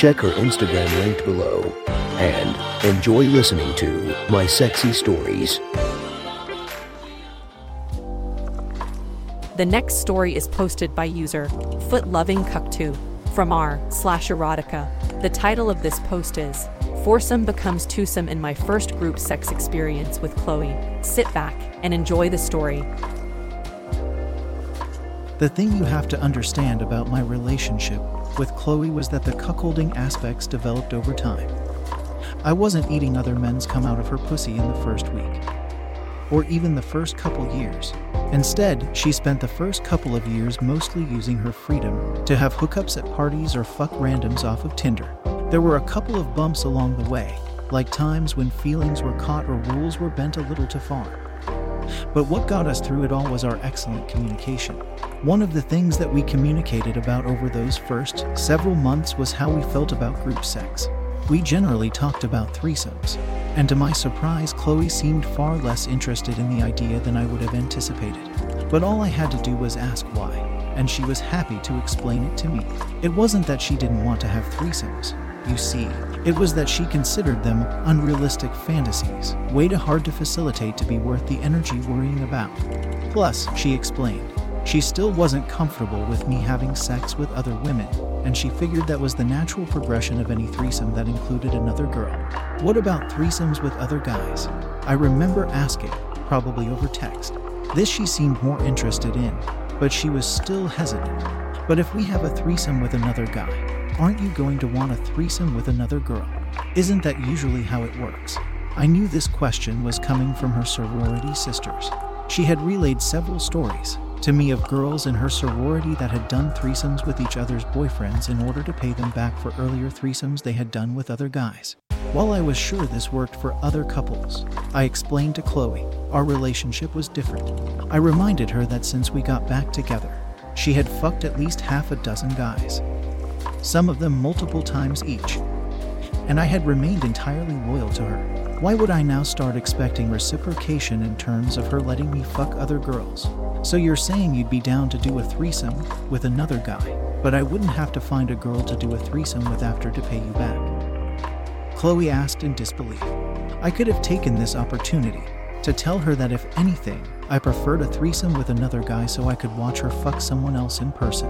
Check her Instagram linked below and enjoy listening to My Sexy Stories. The next story is posted by user Footloving Cucktu from r slash erotica. The title of this post is Foursome becomes twosome in my first group sex experience with Chloe. Sit back and enjoy the story. The thing you have to understand about my relationship with Chloe was that the cuckolding aspects developed over time. I wasn't eating other men's come out of her pussy in the first week, or even the first couple years. Instead, she spent the first couple of years mostly using her freedom to have hookups at parties or fuck randoms off of Tinder. There were a couple of bumps along the way, like times when feelings were caught or rules were bent a little too far. But what got us through it all was our excellent communication. One of the things that we communicated about over those first several months was how we felt about group sex. We generally talked about threesomes, and to my surprise, Chloe seemed far less interested in the idea than I would have anticipated. But all I had to do was ask why, and she was happy to explain it to me. It wasn't that she didn't want to have threesomes. You see, it was that she considered them unrealistic fantasies, way too hard to facilitate to be worth the energy worrying about. Plus, she explained, she still wasn't comfortable with me having sex with other women, and she figured that was the natural progression of any threesome that included another girl. What about threesomes with other guys? I remember asking, probably over text. This she seemed more interested in, but she was still hesitant. But if we have a threesome with another guy, aren't you going to want a threesome with another girl? Isn't that usually how it works? I knew this question was coming from her sorority sisters. She had relayed several stories to me of girls in her sorority that had done threesomes with each other's boyfriends in order to pay them back for earlier threesomes they had done with other guys. While I was sure this worked for other couples, I explained to Chloe our relationship was different. I reminded her that since we got back together, she had fucked at least half a dozen guys some of them multiple times each. And I had remained entirely loyal to her. Why would I now start expecting reciprocation in terms of her letting me fuck other girls? So you're saying you'd be down to do a threesome with another guy, but I wouldn't have to find a girl to do a threesome with after to pay you back? Chloe asked in disbelief. I could have taken this opportunity to tell her that if anything, I preferred a threesome with another guy so I could watch her fuck someone else in person.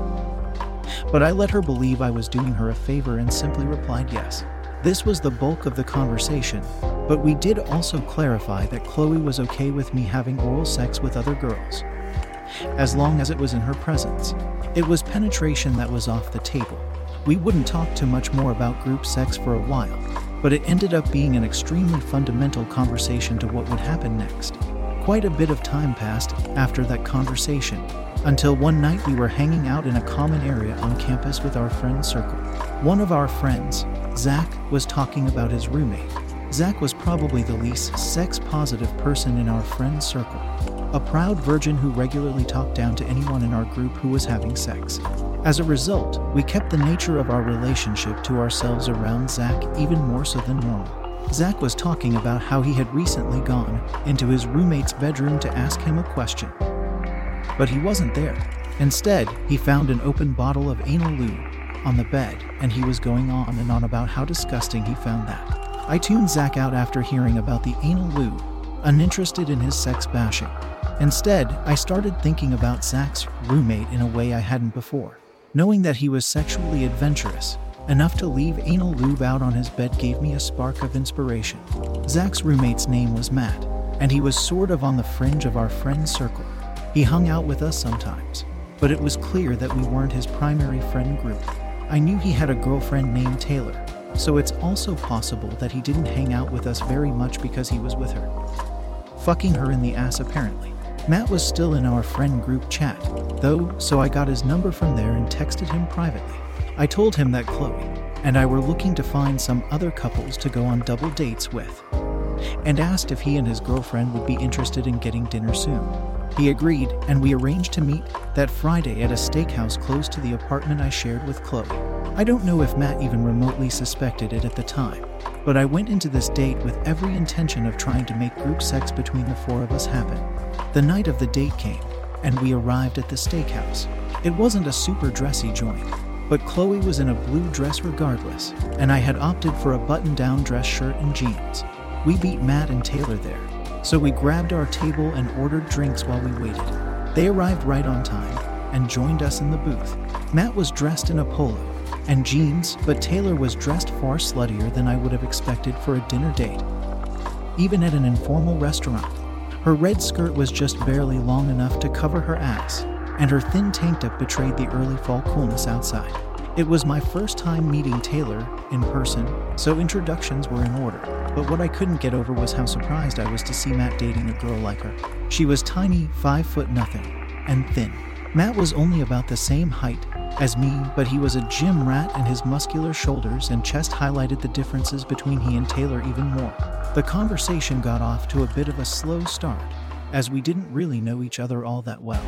But I let her believe I was doing her a favor and simply replied yes. This was the bulk of the conversation, but we did also clarify that Chloe was okay with me having oral sex with other girls, as long as it was in her presence. It was penetration that was off the table. We wouldn't talk too much more about group sex for a while, but it ended up being an extremely fundamental conversation to what would happen next. Quite a bit of time passed after that conversation, until one night we were hanging out in a common area on campus with our friend circle. One of our friends, Zach, was talking about his roommate. Zach was probably the least sex positive person in our friend circle, a proud virgin who regularly talked down to anyone in our group who was having sex. As a result, we kept the nature of our relationship to ourselves around Zach even more so than normal. Zach was talking about how he had recently gone into his roommate's bedroom to ask him a question but he wasn't there. Instead, he found an open bottle of anal lube on the bed, and he was going on and on about how disgusting he found that. I tuned Zach out after hearing about the anal lube, uninterested in his sex bashing. Instead, I started thinking about Zach's roommate in a way I hadn't before. Knowing that he was sexually adventurous, enough to leave anal lube out on his bed gave me a spark of inspiration. Zach's roommate's name was Matt, and he was sort of on the fringe of our friend circle. He hung out with us sometimes, but it was clear that we weren't his primary friend group. I knew he had a girlfriend named Taylor, so it's also possible that he didn't hang out with us very much because he was with her. Fucking her in the ass, apparently. Matt was still in our friend group chat, though, so I got his number from there and texted him privately. I told him that Chloe and I were looking to find some other couples to go on double dates with, and asked if he and his girlfriend would be interested in getting dinner soon. He agreed, and we arranged to meet that Friday at a steakhouse close to the apartment I shared with Chloe. I don't know if Matt even remotely suspected it at the time, but I went into this date with every intention of trying to make group sex between the four of us happen. The night of the date came, and we arrived at the steakhouse. It wasn't a super dressy joint, but Chloe was in a blue dress regardless, and I had opted for a button down dress shirt and jeans. We beat Matt and Taylor there, so we grabbed our table and ordered drinks while we waited. They arrived right on time and joined us in the booth. Matt was dressed in a polo and jeans, but Taylor was dressed far sluttier than I would have expected for a dinner date. Even at an informal restaurant, her red skirt was just barely long enough to cover her ass, and her thin tank top betrayed the early fall coolness outside. It was my first time meeting Taylor in person, so introductions were in order. But what I couldn't get over was how surprised I was to see Matt dating a girl like her. She was tiny, five foot nothing, and thin. Matt was only about the same height as me, but he was a gym rat, and his muscular shoulders and chest highlighted the differences between he and Taylor even more. The conversation got off to a bit of a slow start, as we didn't really know each other all that well.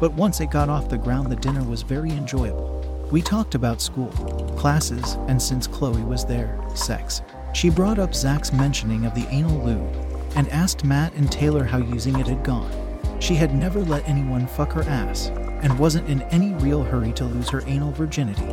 But once it got off the ground, the dinner was very enjoyable. We talked about school, classes, and since Chloe was there, sex. She brought up Zach's mentioning of the anal lube and asked Matt and Taylor how using it had gone. She had never let anyone fuck her ass and wasn't in any real hurry to lose her anal virginity.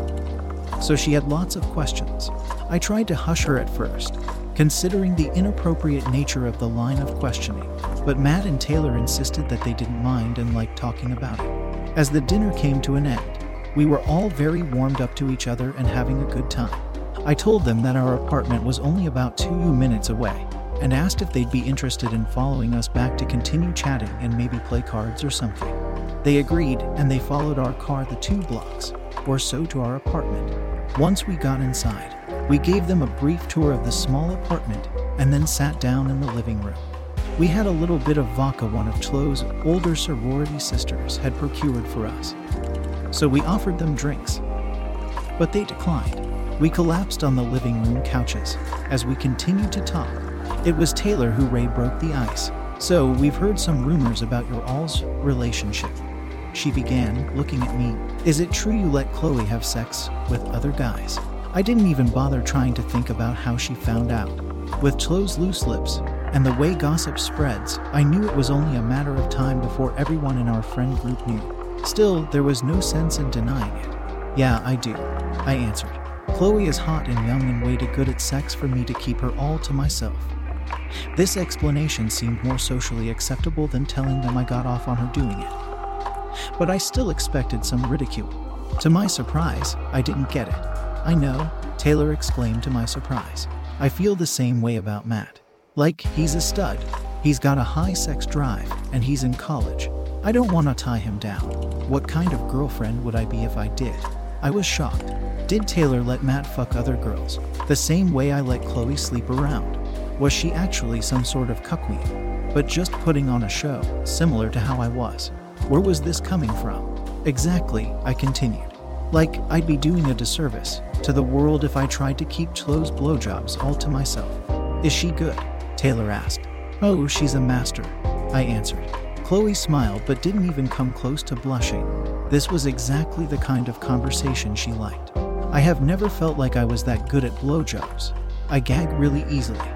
So she had lots of questions. I tried to hush her at first, considering the inappropriate nature of the line of questioning, but Matt and Taylor insisted that they didn't mind and liked talking about it. As the dinner came to an end, we were all very warmed up to each other and having a good time. I told them that our apartment was only about two minutes away and asked if they'd be interested in following us back to continue chatting and maybe play cards or something. They agreed and they followed our car the two blocks or so to our apartment. Once we got inside, we gave them a brief tour of the small apartment and then sat down in the living room. We had a little bit of vodka one of Chloe's older sorority sisters had procured for us. So we offered them drinks. But they declined. We collapsed on the living room couches as we continued to talk. It was Taylor who Ray broke the ice. So we've heard some rumors about your all's relationship. She began, looking at me. Is it true you let Chloe have sex with other guys? I didn't even bother trying to think about how she found out. With Chloe's loose lips and the way gossip spreads, I knew it was only a matter of time before everyone in our friend group knew. Still, there was no sense in denying it. Yeah, I do, I answered. Chloe is hot and young and way too good at sex for me to keep her all to myself. This explanation seemed more socially acceptable than telling them I got off on her doing it. But I still expected some ridicule. To my surprise, I didn't get it. I know, Taylor exclaimed to my surprise. I feel the same way about Matt. Like, he's a stud, he's got a high sex drive, and he's in college. I don't want to tie him down. What kind of girlfriend would I be if I did? I was shocked. Did Taylor let Matt fuck other girls, the same way I let Chloe sleep around? Was she actually some sort of cuckquean, but just putting on a show, similar to how I was? Where was this coming from? Exactly, I continued. Like, I'd be doing a disservice to the world if I tried to keep Chloe's blowjobs all to myself. Is she good? Taylor asked. Oh, she's a master, I answered. Chloe smiled but didn't even come close to blushing. This was exactly the kind of conversation she liked. I have never felt like I was that good at blowjobs. I gag really easily.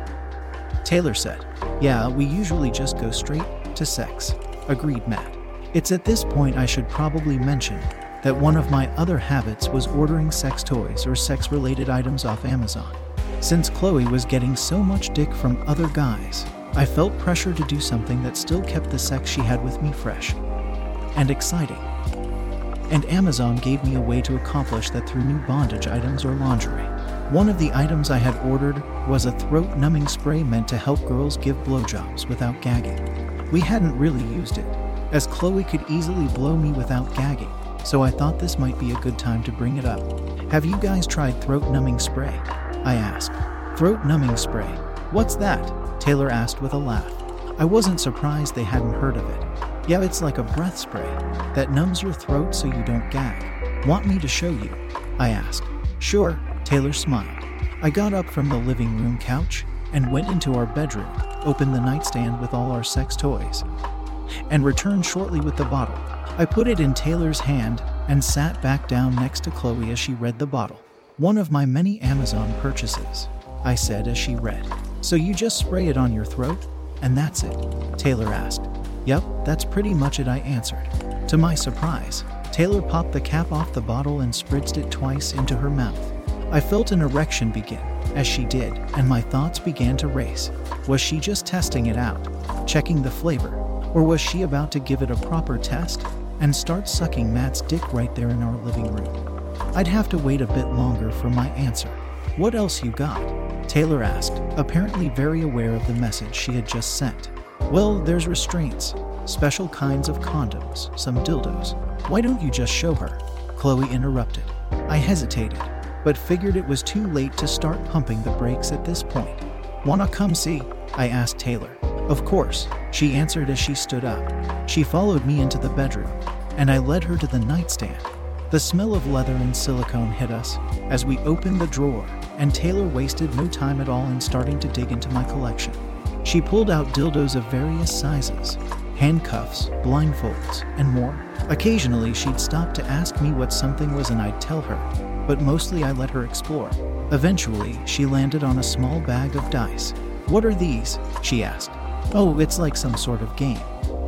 Taylor said, Yeah, we usually just go straight to sex. Agreed, Matt. It's at this point I should probably mention that one of my other habits was ordering sex toys or sex related items off Amazon. Since Chloe was getting so much dick from other guys, I felt pressure to do something that still kept the sex she had with me fresh and exciting. And Amazon gave me a way to accomplish that through new bondage items or lingerie. One of the items I had ordered was a throat numbing spray meant to help girls give blowjobs without gagging. We hadn't really used it, as Chloe could easily blow me without gagging, so I thought this might be a good time to bring it up. Have you guys tried throat numbing spray? I asked. Throat numbing spray. What's that? Taylor asked with a laugh. I wasn't surprised they hadn't heard of it. Yeah, it's like a breath spray that numbs your throat so you don't gag. Want me to show you? I asked. Sure, Taylor smiled. I got up from the living room couch and went into our bedroom, opened the nightstand with all our sex toys, and returned shortly with the bottle. I put it in Taylor's hand and sat back down next to Chloe as she read the bottle. One of my many Amazon purchases, I said as she read. So you just spray it on your throat? And that's it? Taylor asked. Yep, that's pretty much it, I answered. To my surprise, Taylor popped the cap off the bottle and spritzed it twice into her mouth. I felt an erection begin as she did, and my thoughts began to race. Was she just testing it out, checking the flavor, or was she about to give it a proper test and start sucking Matt's dick right there in our living room? I'd have to wait a bit longer for my answer. What else you got? Taylor asked, apparently very aware of the message she had just sent. Well, there's restraints, special kinds of condoms, some dildos. Why don't you just show her? Chloe interrupted. I hesitated, but figured it was too late to start pumping the brakes at this point. Wanna come see? I asked Taylor. Of course, she answered as she stood up. She followed me into the bedroom, and I led her to the nightstand. The smell of leather and silicone hit us as we opened the drawer, and Taylor wasted no time at all in starting to dig into my collection. She pulled out dildos of various sizes, handcuffs, blindfolds, and more. Occasionally, she'd stop to ask me what something was, and I'd tell her, but mostly I let her explore. Eventually, she landed on a small bag of dice. What are these? she asked. Oh, it's like some sort of game.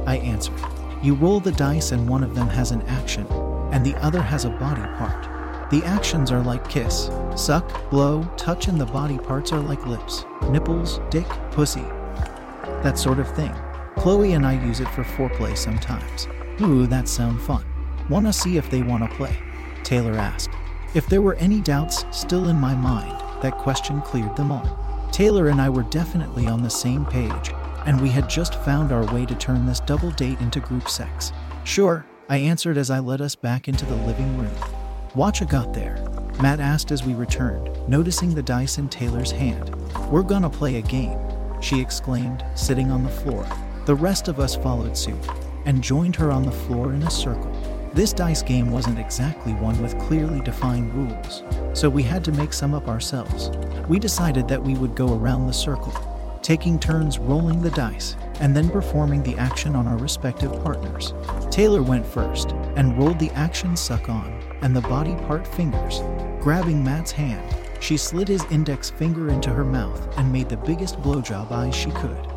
I answered. You roll the dice, and one of them has an action, and the other has a body part. The actions are like kiss, suck, blow, touch, and the body parts are like lips, nipples, dick, pussy. That sort of thing. Chloe and I use it for foreplay sometimes. Ooh, that sound fun. Wanna see if they wanna play? Taylor asked. If there were any doubts still in my mind, that question cleared them all. Taylor and I were definitely on the same page, and we had just found our way to turn this double date into group sex. Sure, I answered as I led us back into the living room. Watcha got there? Matt asked as we returned, noticing the dice in Taylor's hand. We're gonna play a game, she exclaimed, sitting on the floor. The rest of us followed suit and joined her on the floor in a circle. This dice game wasn't exactly one with clearly defined rules, so we had to make some up ourselves. We decided that we would go around the circle, taking turns rolling the dice and then performing the action on our respective partners. Taylor went first and rolled the action suck on and the body part fingers. Grabbing Matt's hand, she slid his index finger into her mouth and made the biggest blowjob eyes she could,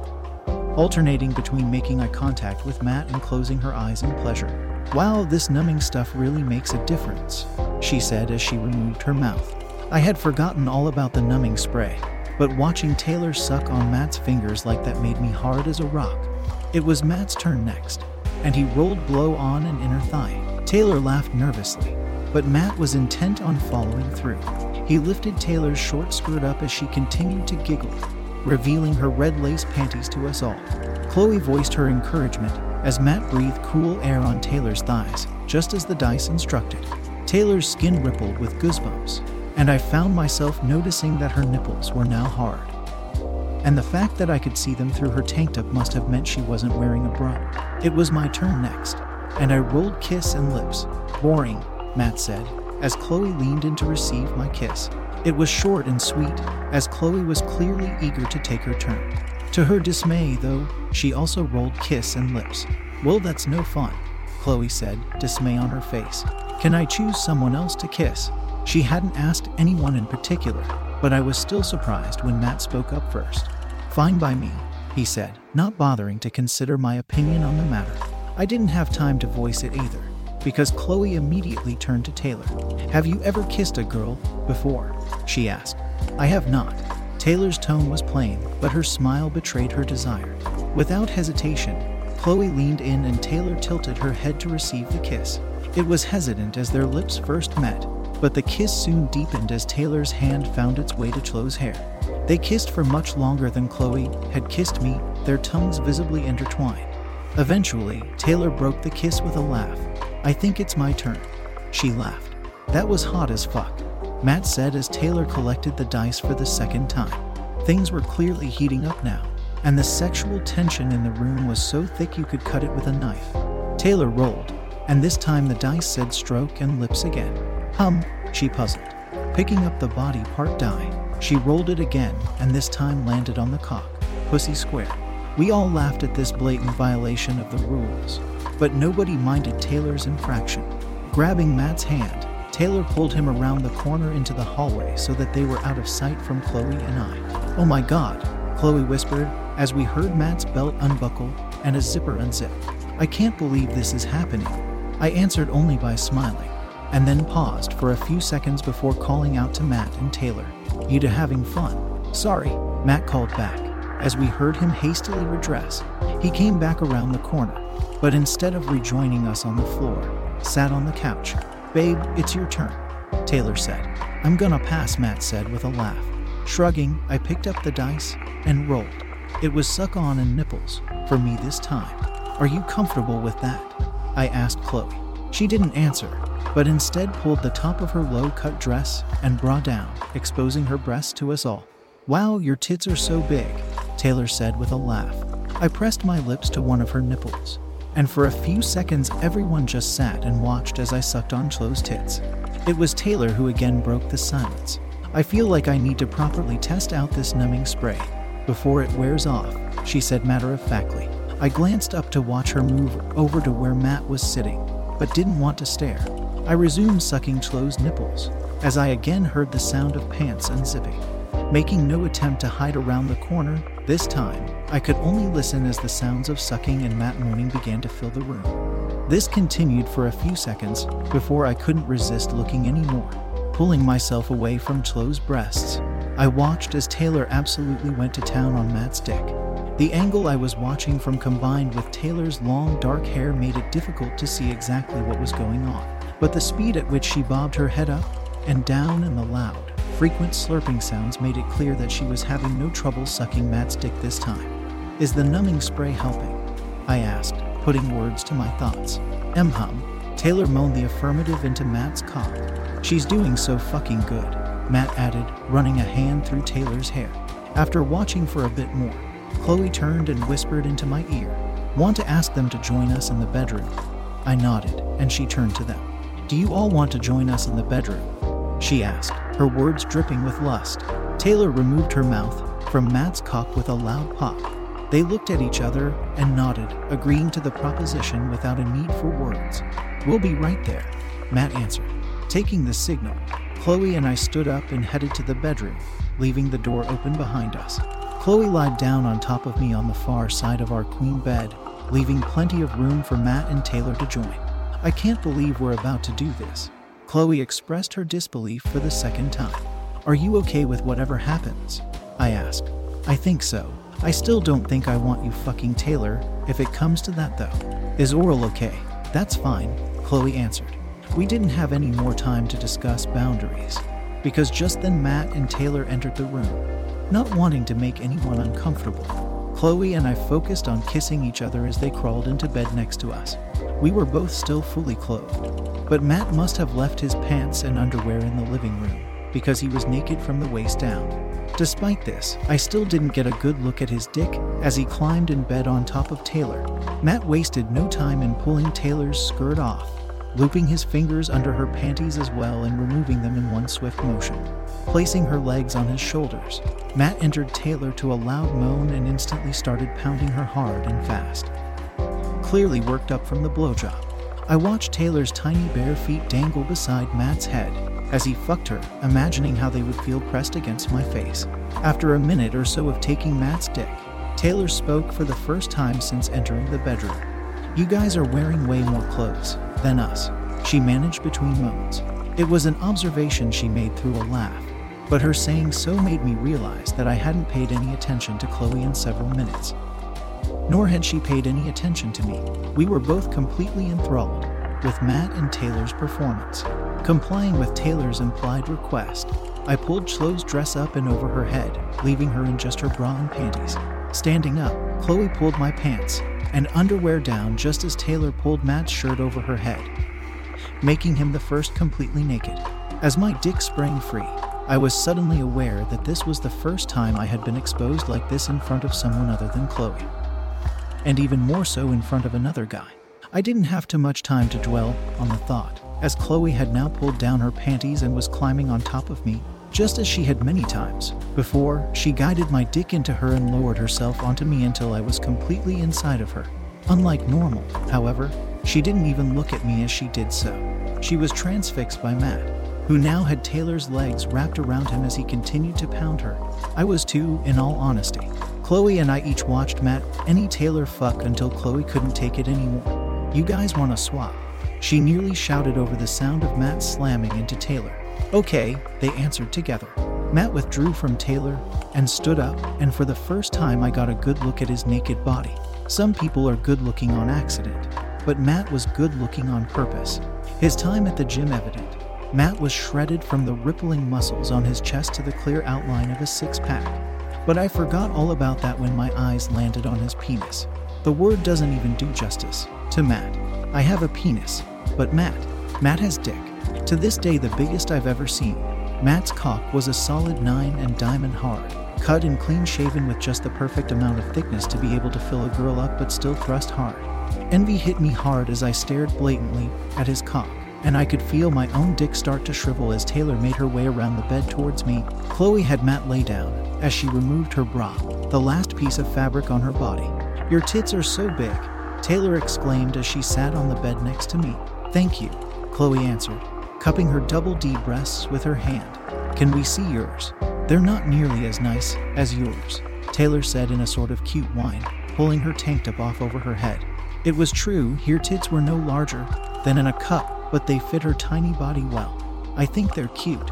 alternating between making eye contact with Matt and closing her eyes in pleasure. Wow, this numbing stuff really makes a difference, she said as she removed her mouth. I had forgotten all about the numbing spray, but watching Taylor suck on Matt's fingers like that made me hard as a rock. It was Matt's turn next, and he rolled blow on an inner thigh. Taylor laughed nervously, but Matt was intent on following through. He lifted Taylor's short skirt up as she continued to giggle, revealing her red lace panties to us all. Chloe voiced her encouragement as Matt breathed cool air on Taylor's thighs, just as the dice instructed. Taylor's skin rippled with goosebumps, and I found myself noticing that her nipples were now hard. And the fact that I could see them through her tank top must have meant she wasn't wearing a bra. It was my turn next, and I rolled kiss and lips. Boring, Matt said, as Chloe leaned in to receive my kiss. It was short and sweet, as Chloe was clearly eager to take her turn. To her dismay, though, she also rolled kiss and lips. Well, that's no fun, Chloe said, dismay on her face. Can I choose someone else to kiss? She hadn't asked anyone in particular, but I was still surprised when Matt spoke up first. Fine by me, he said, not bothering to consider my opinion on the matter. I didn't have time to voice it either, because Chloe immediately turned to Taylor. Have you ever kissed a girl before? She asked. I have not. Taylor's tone was plain, but her smile betrayed her desire. Without hesitation, Chloe leaned in and Taylor tilted her head to receive the kiss. It was hesitant as their lips first met, but the kiss soon deepened as Taylor's hand found its way to Chloe's hair. They kissed for much longer than Chloe had kissed me, their tongues visibly intertwined. Eventually, Taylor broke the kiss with a laugh. I think it's my turn. She laughed. That was hot as fuck, Matt said as Taylor collected the dice for the second time. Things were clearly heating up now, and the sexual tension in the room was so thick you could cut it with a knife. Taylor rolled, and this time the dice said stroke and lips again. Hum, she puzzled. Picking up the body part die, she rolled it again and this time landed on the cock, pussy square. We all laughed at this blatant violation of the rules, but nobody minded Taylor's infraction. Grabbing Matt's hand, Taylor pulled him around the corner into the hallway so that they were out of sight from Chloe and I. Oh my god, Chloe whispered as we heard Matt's belt unbuckle and a zipper unzip. I can't believe this is happening. I answered only by smiling, and then paused for a few seconds before calling out to Matt and Taylor. You two having fun? Sorry, Matt called back, as we heard him hastily redress. He came back around the corner, but instead of rejoining us on the floor, sat on the couch. Babe, it's your turn, Taylor said. I'm gonna pass, Matt said with a laugh. Shrugging, I picked up the dice and rolled. It was suck on and nipples for me this time. Are you comfortable with that? I asked Chloe. She didn't answer, but instead pulled the top of her low cut dress and bra down, exposing her breasts to us all. Wow, your tits are so big, Taylor said with a laugh. I pressed my lips to one of her nipples, and for a few seconds everyone just sat and watched as I sucked on Chloe's tits. It was Taylor who again broke the silence. I feel like I need to properly test out this numbing spray before it wears off, she said matter of factly. I glanced up to watch her move over to where Matt was sitting, but didn't want to stare. I resumed sucking Chloe's nipples as I again heard the sound of pants unzipping. Making no attempt to hide around the corner, this time, I could only listen as the sounds of sucking and Matt moaning began to fill the room. This continued for a few seconds before I couldn't resist looking anymore. Pulling myself away from Chloe's breasts, I watched as Taylor absolutely went to town on Matt's dick. The angle I was watching from combined with Taylor's long dark hair made it difficult to see exactly what was going on. But the speed at which she bobbed her head up and down and the loud, frequent slurping sounds made it clear that she was having no trouble sucking Matt's dick this time. Is the numbing spray helping? I asked, putting words to my thoughts. M hum. Taylor moaned the affirmative into Matt's cock. She's doing so fucking good, Matt added, running a hand through Taylor's hair. After watching for a bit more, Chloe turned and whispered into my ear, Want to ask them to join us in the bedroom? I nodded, and she turned to them. Do you all want to join us in the bedroom? She asked, her words dripping with lust. Taylor removed her mouth from Matt's cock with a loud pop. They looked at each other and nodded, agreeing to the proposition without a need for words. We'll be right there, Matt answered. Taking the signal, Chloe and I stood up and headed to the bedroom, leaving the door open behind us. Chloe lied down on top of me on the far side of our queen bed, leaving plenty of room for Matt and Taylor to join. I can't believe we're about to do this. Chloe expressed her disbelief for the second time. Are you okay with whatever happens? I asked. I think so. I still don't think I want you fucking Taylor, if it comes to that though. Is oral okay? That's fine, Chloe answered. We didn't have any more time to discuss boundaries, because just then Matt and Taylor entered the room. Not wanting to make anyone uncomfortable, Chloe and I focused on kissing each other as they crawled into bed next to us. We were both still fully clothed, but Matt must have left his pants and underwear in the living room because he was naked from the waist down. Despite this, I still didn't get a good look at his dick as he climbed in bed on top of Taylor. Matt wasted no time in pulling Taylor's skirt off, looping his fingers under her panties as well and removing them in one swift motion. Placing her legs on his shoulders, Matt entered Taylor to a loud moan and instantly started pounding her hard and fast. Clearly worked up from the blowjob, I watched Taylor's tiny bare feet dangle beside Matt's head as he fucked her, imagining how they would feel pressed against my face. After a minute or so of taking Matt's dick, Taylor spoke for the first time since entering the bedroom. You guys are wearing way more clothes than us, she managed between moans. It was an observation she made through a laugh, but her saying so made me realize that I hadn't paid any attention to Chloe in several minutes. Nor had she paid any attention to me. We were both completely enthralled with Matt and Taylor's performance. Complying with Taylor's implied request, I pulled Chloe's dress up and over her head, leaving her in just her bra and panties. Standing up, Chloe pulled my pants and underwear down just as Taylor pulled Matt's shirt over her head, making him the first completely naked. As my dick sprang free, I was suddenly aware that this was the first time I had been exposed like this in front of someone other than Chloe. And even more so in front of another guy. I didn't have too much time to dwell on the thought, as Chloe had now pulled down her panties and was climbing on top of me, just as she had many times. Before, she guided my dick into her and lowered herself onto me until I was completely inside of her. Unlike normal, however, she didn't even look at me as she did so. She was transfixed by Matt, who now had Taylor's legs wrapped around him as he continued to pound her. I was too, in all honesty. Chloe and I each watched Matt any Taylor fuck until Chloe couldn't take it anymore. You guys want to swap? She nearly shouted over the sound of Matt slamming into Taylor. Okay, they answered together. Matt withdrew from Taylor and stood up, and for the first time, I got a good look at his naked body. Some people are good looking on accident, but Matt was good looking on purpose. His time at the gym evident. Matt was shredded from the rippling muscles on his chest to the clear outline of a six pack. But I forgot all about that when my eyes landed on his penis. The word doesn't even do justice to Matt. I have a penis, but Matt, Matt has dick. To this day, the biggest I've ever seen. Matt's cock was a solid 9 and diamond hard, cut and clean shaven with just the perfect amount of thickness to be able to fill a girl up but still thrust hard. Envy hit me hard as I stared blatantly at his cock, and I could feel my own dick start to shrivel as Taylor made her way around the bed towards me. Chloe had Matt lay down as she removed her bra, the last piece of fabric on her body. Your tits are so big, Taylor exclaimed as she sat on the bed next to me. Thank you, Chloe answered, cupping her double D breasts with her hand. Can we see yours? They're not nearly as nice as yours, Taylor said in a sort of cute whine, pulling her tank top off over her head. It was true, her tits were no larger than in a cup, but they fit her tiny body well. I think they're cute.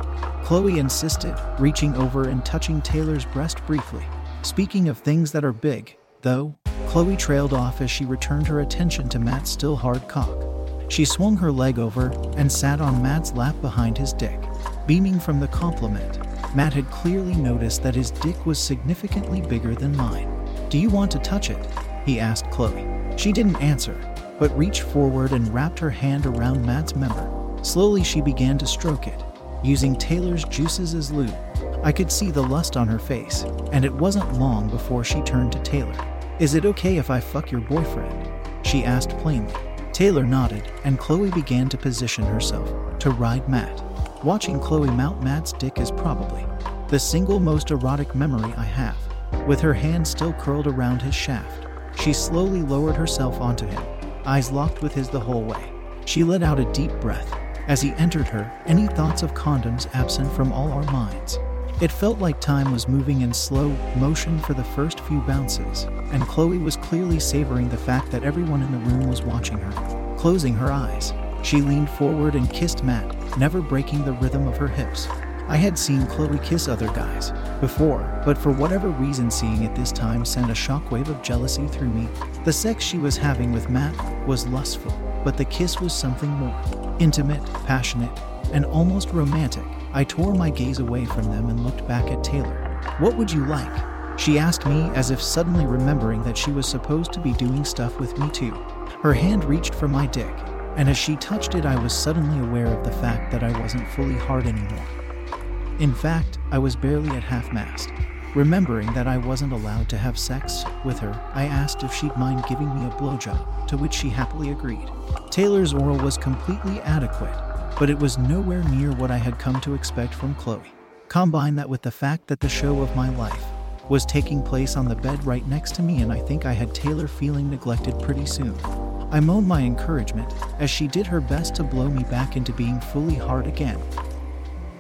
Chloe insisted, reaching over and touching Taylor's breast briefly. Speaking of things that are big, though, Chloe trailed off as she returned her attention to Matt's still hard cock. She swung her leg over and sat on Matt's lap behind his dick. Beaming from the compliment, Matt had clearly noticed that his dick was significantly bigger than mine. Do you want to touch it? He asked Chloe. She didn't answer, but reached forward and wrapped her hand around Matt's member. Slowly, she began to stroke it, using Taylor's juices as lube. I could see the lust on her face, and it wasn't long before she turned to Taylor. Is it okay if I fuck your boyfriend? She asked plainly. Taylor nodded, and Chloe began to position herself to ride Matt. Watching Chloe mount Matt's dick is probably the single most erotic memory I have. With her hand still curled around his shaft, she slowly lowered herself onto him, eyes locked with his the whole way. She let out a deep breath. As he entered her, any thoughts of condoms absent from all our minds. It felt like time was moving in slow motion for the first few bounces, and Chloe was clearly savoring the fact that everyone in the room was watching her. Closing her eyes, she leaned forward and kissed Matt, never breaking the rhythm of her hips. I had seen Chloe kiss other guys before, but for whatever reason, seeing it this time sent a shockwave of jealousy through me. The sex she was having with Matt was lustful, but the kiss was something more intimate, passionate, and almost romantic. I tore my gaze away from them and looked back at Taylor. What would you like? She asked me as if suddenly remembering that she was supposed to be doing stuff with me too. Her hand reached for my dick, and as she touched it, I was suddenly aware of the fact that I wasn't fully hard anymore. In fact, I was barely at half mast. Remembering that I wasn't allowed to have sex with her, I asked if she'd mind giving me a blowjob, to which she happily agreed. Taylor's oral was completely adequate, but it was nowhere near what I had come to expect from Chloe. Combine that with the fact that the show of my life was taking place on the bed right next to me, and I think I had Taylor feeling neglected pretty soon. I moaned my encouragement as she did her best to blow me back into being fully hard again.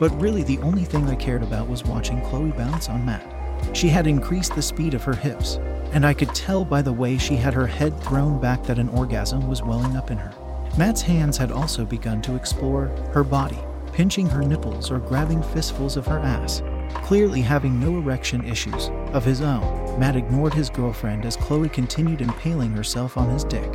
But really, the only thing I cared about was watching Chloe bounce on Matt. She had increased the speed of her hips, and I could tell by the way she had her head thrown back that an orgasm was welling up in her. Matt's hands had also begun to explore her body, pinching her nipples or grabbing fistfuls of her ass. Clearly having no erection issues of his own, Matt ignored his girlfriend as Chloe continued impaling herself on his dick.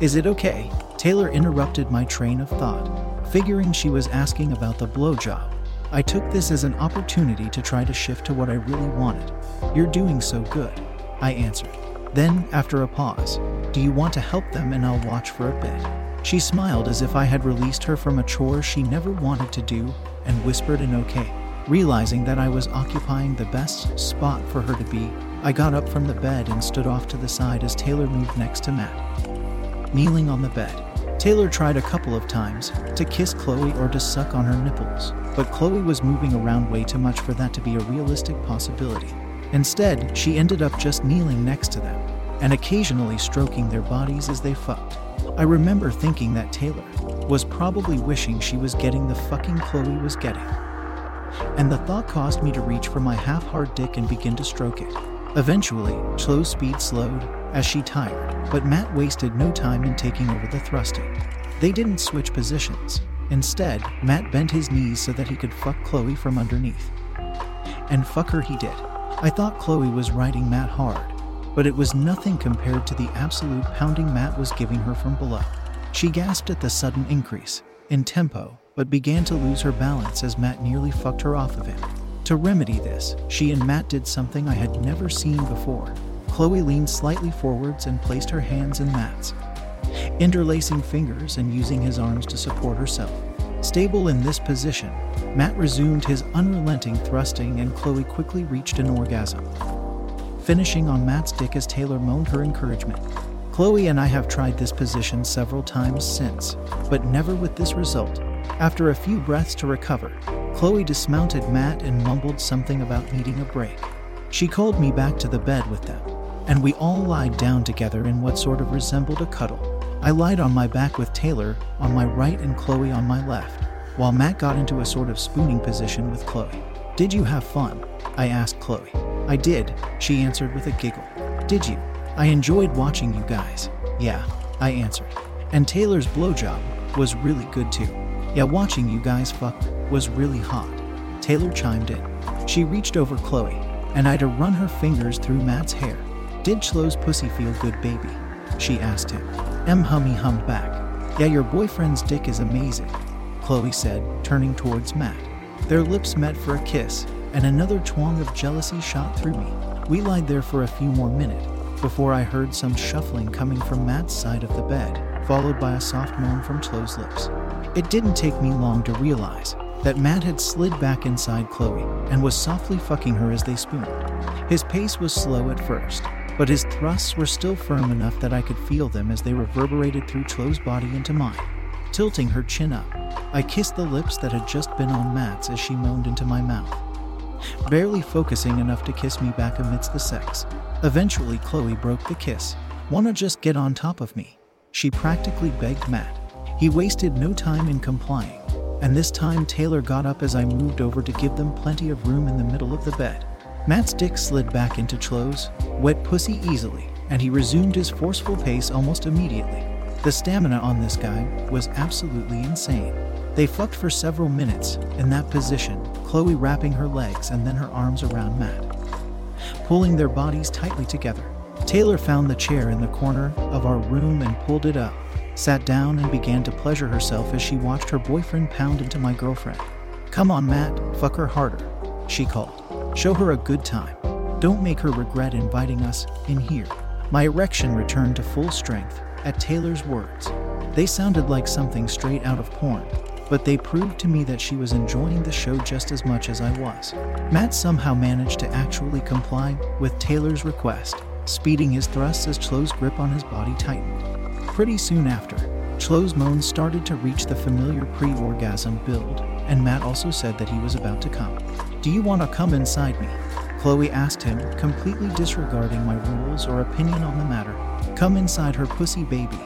Is it okay? Taylor interrupted my train of thought, figuring she was asking about the blowjob. I took this as an opportunity to try to shift to what I really wanted. You're doing so good, I answered. Then, after a pause, do you want to help them and I'll watch for a bit? She smiled as if I had released her from a chore she never wanted to do and whispered an okay. Realizing that I was occupying the best spot for her to be, I got up from the bed and stood off to the side as Taylor moved next to Matt. Kneeling on the bed, Taylor tried a couple of times to kiss Chloe or to suck on her nipples, but Chloe was moving around way too much for that to be a realistic possibility. Instead, she ended up just kneeling next to them and occasionally stroking their bodies as they fucked. I remember thinking that Taylor was probably wishing she was getting the fucking Chloe was getting. And the thought caused me to reach for my half hard dick and begin to stroke it. Eventually, Chloe's speed slowed as she tired, but Matt wasted no time in taking over the thrusting. They didn't switch positions. Instead, Matt bent his knees so that he could fuck Chloe from underneath. And fuck her he did. I thought Chloe was riding Matt hard, but it was nothing compared to the absolute pounding Matt was giving her from below. She gasped at the sudden increase in tempo, but began to lose her balance as Matt nearly fucked her off of him. To remedy this, she and Matt did something I had never seen before. Chloe leaned slightly forwards and placed her hands in Matt's, interlacing fingers and using his arms to support herself. Stable in this position, Matt resumed his unrelenting thrusting and Chloe quickly reached an orgasm finishing on Matt's dick as Taylor moaned her encouragement. Chloe and I have tried this position several times since, but never with this result. After a few breaths to recover, Chloe dismounted Matt and mumbled something about needing a break. She called me back to the bed with them, and we all lied down together in what sort of resembled a cuddle. I lied on my back with Taylor on my right and Chloe on my left, while Matt got into a sort of spooning position with Chloe. Did you have fun? I asked Chloe. I did, she answered with a giggle. Did you? I enjoyed watching you guys. Yeah, I answered. And Taylor's blowjob was really good too. Yeah, watching you guys fuck was really hot. Taylor chimed in. She reached over Chloe, and I to run her fingers through Matt's hair. Did Chloe's pussy feel good, baby? She asked him. M. Hummy hummed back. Yeah, your boyfriend's dick is amazing, Chloe said, turning towards Matt. Their lips met for a kiss, and another twang of jealousy shot through me. We lied there for a few more minutes before I heard some shuffling coming from Matt's side of the bed, followed by a soft moan from Chloe's lips. It didn't take me long to realize that Matt had slid back inside Chloe and was softly fucking her as they spooned. His pace was slow at first, but his thrusts were still firm enough that I could feel them as they reverberated through Chloe's body into mine. Tilting her chin up, I kissed the lips that had just been on Matt's as she moaned into my mouth barely focusing enough to kiss me back amidst the sex. Eventually, Chloe broke the kiss. Wanna just get on top of me? She practically begged Matt. He wasted no time in complying, and this time Taylor got up as I moved over to give them plenty of room in the middle of the bed. Matt's dick slid back into Chloe's wet pussy easily, and he resumed his forceful pace almost immediately. The stamina on this guy was absolutely insane. They fucked for several minutes in that position, Chloe wrapping her legs and then her arms around Matt, pulling their bodies tightly together. Taylor found the chair in the corner of our room and pulled it up, sat down, and began to pleasure herself as she watched her boyfriend pound into my girlfriend. Come on, Matt, fuck her harder, she called. Show her a good time. Don't make her regret inviting us in here. My erection returned to full strength at Taylor's words. They sounded like something straight out of porn, but they proved to me that she was enjoying the show just as much as I was. Matt somehow managed to actually comply with Taylor's request, speeding his thrusts as Chloe's grip on his body tightened. Pretty soon after, Chloe's moans started to reach the familiar pre orgasm build, and Matt also said that he was about to come. Do you want to come inside me? Chloe asked him, completely disregarding my rules or opinion on the matter. Come inside her pussy, baby.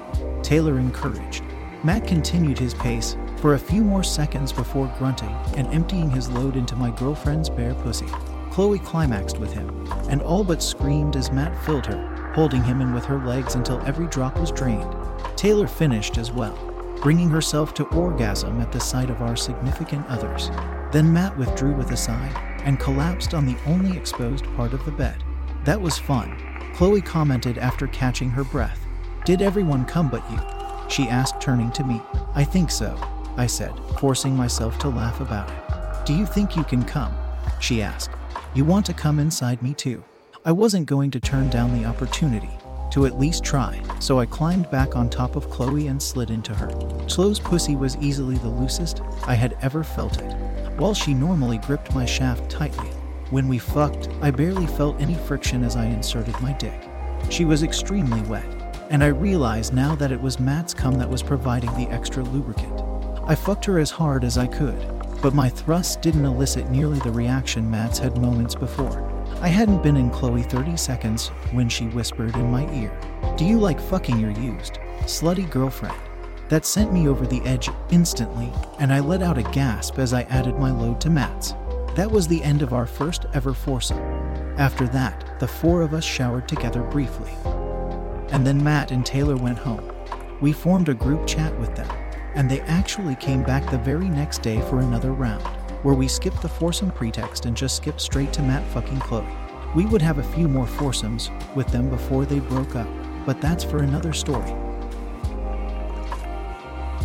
Taylor encouraged. Matt continued his pace, for a few more seconds before grunting and emptying his load into my girlfriend's bare pussy. Chloe climaxed with him, and all but screamed as Matt filled her, holding him in with her legs until every drop was drained. Taylor finished as well, bringing herself to orgasm at the sight of our significant others. Then Matt withdrew with a sigh and collapsed on the only exposed part of the bed. That was fun, Chloe commented after catching her breath. Did everyone come but you? She asked, turning to me. I think so, I said, forcing myself to laugh about it. Do you think you can come? She asked. You want to come inside me too? I wasn't going to turn down the opportunity to at least try, so I climbed back on top of Chloe and slid into her. Chloe's pussy was easily the loosest I had ever felt it. While she normally gripped my shaft tightly, when we fucked, I barely felt any friction as I inserted my dick. She was extremely wet, and I realize now that it was Matt's cum that was providing the extra lubricant. I fucked her as hard as I could, but my thrust didn't elicit nearly the reaction Matt's had moments before. I hadn't been in Chloe 30 seconds when she whispered in my ear, Do you like fucking your used, slutty girlfriend? That sent me over the edge instantly, and I let out a gasp as I added my load to Matt's. That was the end of our first ever foursome. After that, the four of us showered together briefly. And then Matt and Taylor went home. We formed a group chat with them, and they actually came back the very next day for another round, where we skip the foursome pretext and just skip straight to Matt fucking Chloe. We would have a few more foursomes with them before they broke up, but that's for another story.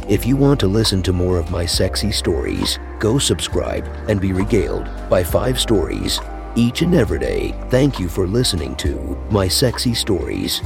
If you want to listen to more of my sexy stories, go subscribe and be regaled by five stories each and every day. Thank you for listening to My Sexy Stories.